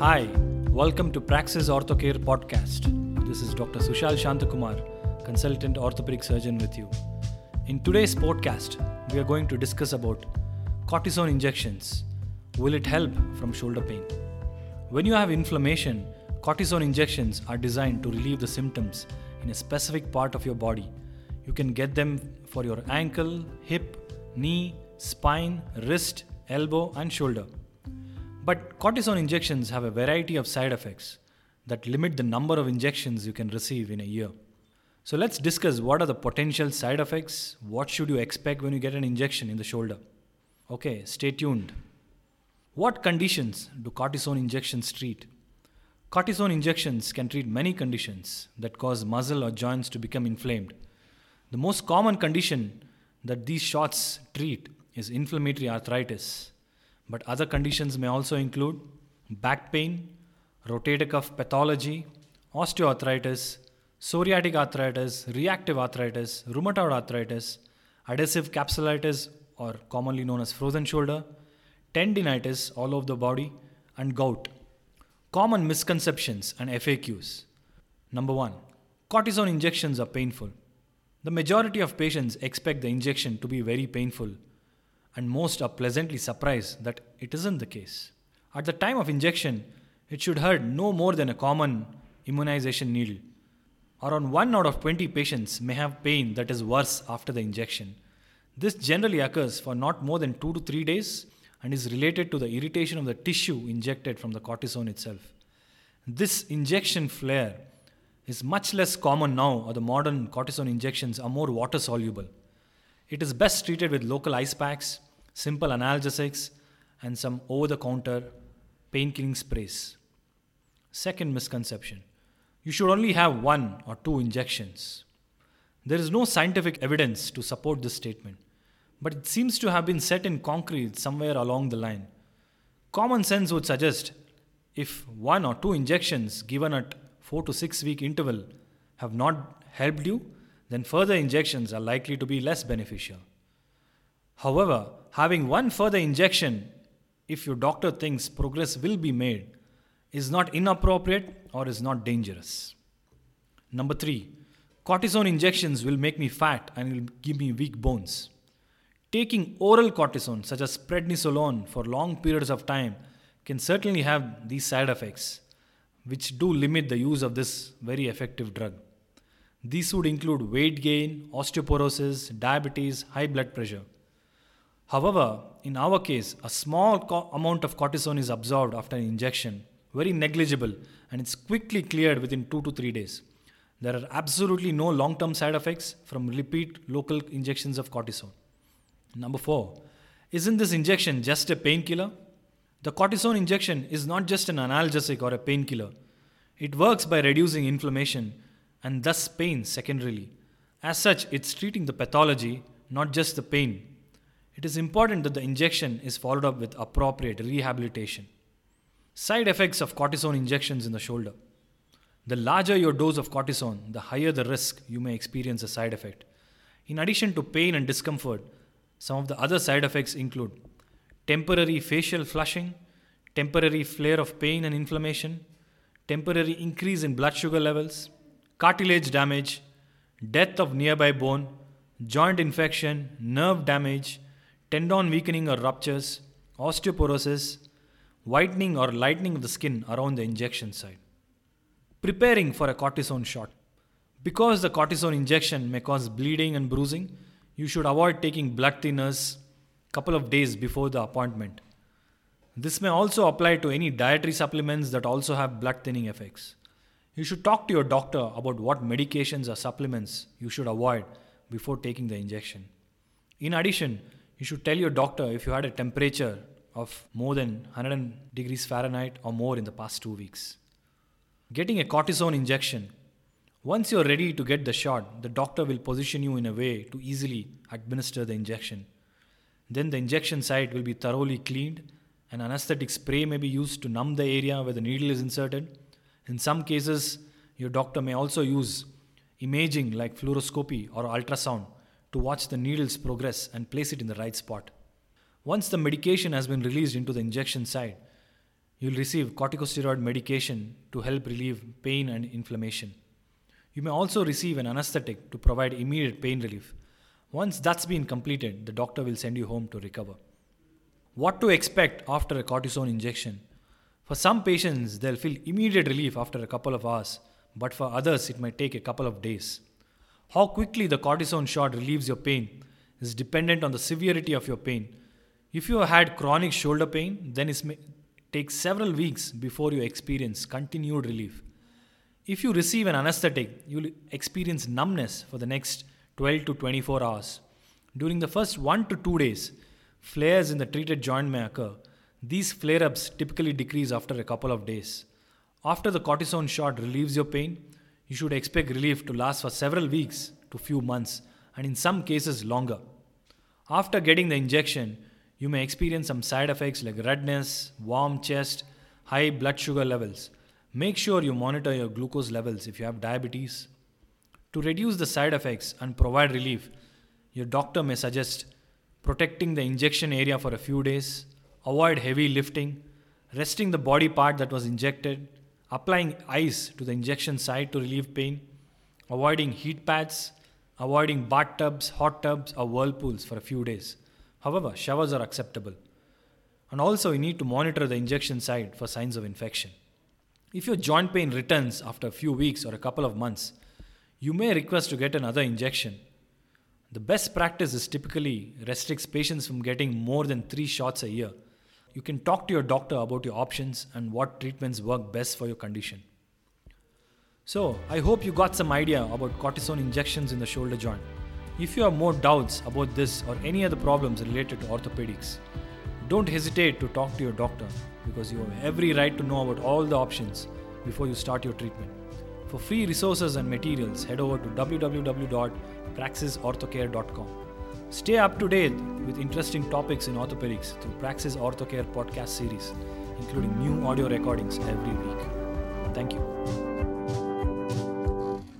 Hi, welcome to Praxis Orthocare podcast. This is Dr. Sushal Shantakumar, consultant orthopedic surgeon with you. In today's podcast, we are going to discuss about cortisone injections. Will it help from shoulder pain? When you have inflammation, cortisone injections are designed to relieve the symptoms in a specific part of your body. You can get them for your ankle, hip, knee, spine, wrist, elbow, and shoulder. But cortisone injections have a variety of side effects that limit the number of injections you can receive in a year. So let's discuss what are the potential side effects, what should you expect when you get an injection in the shoulder. Okay, stay tuned. What conditions do cortisone injections treat? Cortisone injections can treat many conditions that cause muscle or joints to become inflamed. The most common condition that these shots treat is inflammatory arthritis, but other conditions may also include back pain, rotator cuff pathology, osteoarthritis, psoriatic arthritis, reactive arthritis, rheumatoid arthritis, adhesive capsulitis, or commonly known as frozen shoulder, tendinitis all over the body, and gout. Common misconceptions and FAQs. Number one, cortisone injections are painful. The majority of patients expect the injection to be very painful and most are pleasantly surprised that it isn't the case. At the time of injection, it should hurt no more than a common immunization needle. Around 1 out of 20 patients may have pain that is worse after the injection. This generally occurs for not more than 2 to 3 days and is related to the irritation of the tissue injected from the cortisone itself. This injection flare is much less common now, or the modern cortisone injections are more water soluble. It is best treated with local ice packs simple analgesics, and some over the counter pain killing sprays. Second misconception you should only have one or two injections. There is no scientific evidence to support this statement, but it seems to have been set in concrete somewhere along the line. Common sense would suggest if one or two injections given at 4 to 6 week interval have not helped you, then further injections are likely to be less beneficial. However, having one further injection, if your doctor thinks progress will be made, is not inappropriate or is not dangerous. Number three, cortisone injections will make me fat and will give me weak bones. Taking oral cortisone, such as prednisolone, for long periods of time can certainly have these side effects, which do limit the use of this very effective drug. These would include weight gain, osteoporosis, diabetes, high blood pressure. However, in our case, a small co- amount of cortisone is absorbed after an injection, very negligible, and it's quickly cleared within 2 to 3 days. There are absolutely no long term side effects from repeat local injections of cortisone. Number 4. Isn't this injection just a painkiller? The cortisone injection is not just an analgesic or a painkiller. It works by reducing inflammation and thus pain secondarily. As such, it's treating the pathology, not just the pain it is important that the injection is followed up with appropriate rehabilitation. Side effects of cortisone injections in the shoulder. The larger your dose of cortisone, the higher the risk you may experience a side effect. In addition to pain and discomfort, some of the other side effects include temporary facial flushing, temporary flare of pain and inflammation, temporary increase in blood sugar levels, cartilage damage, death of nearby bone, joint infection, nerve damage, tendon weakening or ruptures, osteoporosis, whitening or lightening of the skin around the injection site. Preparing for a cortisone shot. Because the cortisone injection may cause bleeding and bruising, you should avoid taking blood thinners a couple of days before the appointment. This may also apply to any dietary supplements that also have blood thinning effects. You should talk to your doctor about what medications or supplements you should avoid before taking the injection. In addition, you should tell your doctor if you had a temperature of more than 100 degrees Fahrenheit or more in the past two weeks. Getting a cortisone injection. Once you're ready to get the shot, the doctor will position you in a way to easily administer the injection. Then the injection site will be thoroughly cleaned. An anesthetic spray may be used to numb the area where the needle is inserted. In some cases, your doctor may also use imaging like fluoroscopy or ultrasound to watch the needle's progress and place it in the right spot. Once the medication has been released into the injection site, You'll receive corticosteroid medication to help relieve pain and inflammation. You may also receive an anesthetic to provide immediate pain relief. Once that's been completed, the doctor will send you home to recover. What to expect after a cortisone injection? For some patients, they'll feel immediate relief after a couple of hours, but for others, it might take a couple of days. How quickly the cortisone shot relieves your pain is dependent on the severity of your pain. If you have had chronic shoulder pain, then it may take several weeks before you experience continued relief. If you receive an anesthetic, you'll experience numbness for the next 12 to 24 hours. During the first 1 to 2 days, flares in the treated joint may occur, these flare ups typically decrease after a couple of days. After the cortisone shot relieves your pain, you should expect relief to last for several weeks to few months and in some cases longer. After getting the injection, you may experience some side effects like redness, warm chest, high blood sugar levels. Make sure you monitor your glucose levels if you have diabetes. To reduce the side effects and provide relief, your doctor may suggest protecting the injection area for a few days, avoid heavy lifting, resting the body part that was injected, applying ice to the injection site to relieve pain, avoiding heat pads, avoiding bathtubs, hot tubs, or whirlpools for a few days. However, showers are acceptable. And also, you need to monitor the injection site for signs of infection. If your joint pain returns after a few weeks or a couple of months, you may request to get another injection. The best practice is typically restricts patients from getting more than 3 shots a year you can talk to your doctor about your options and what treatments work best for your condition. So, I hope you got some idea about cortisone injections in the shoulder joint. If you have more doubts about this or any other problems related to orthopedics, don't hesitate to talk to your doctor because you have every right to know about all the options before you start your treatment. For free resources and materials, head over to www.praxisorthocare.com. Stay up to date with interesting topics in orthopedics through Praxis Orthocare podcast series, including new audio recordings every week. Thank you.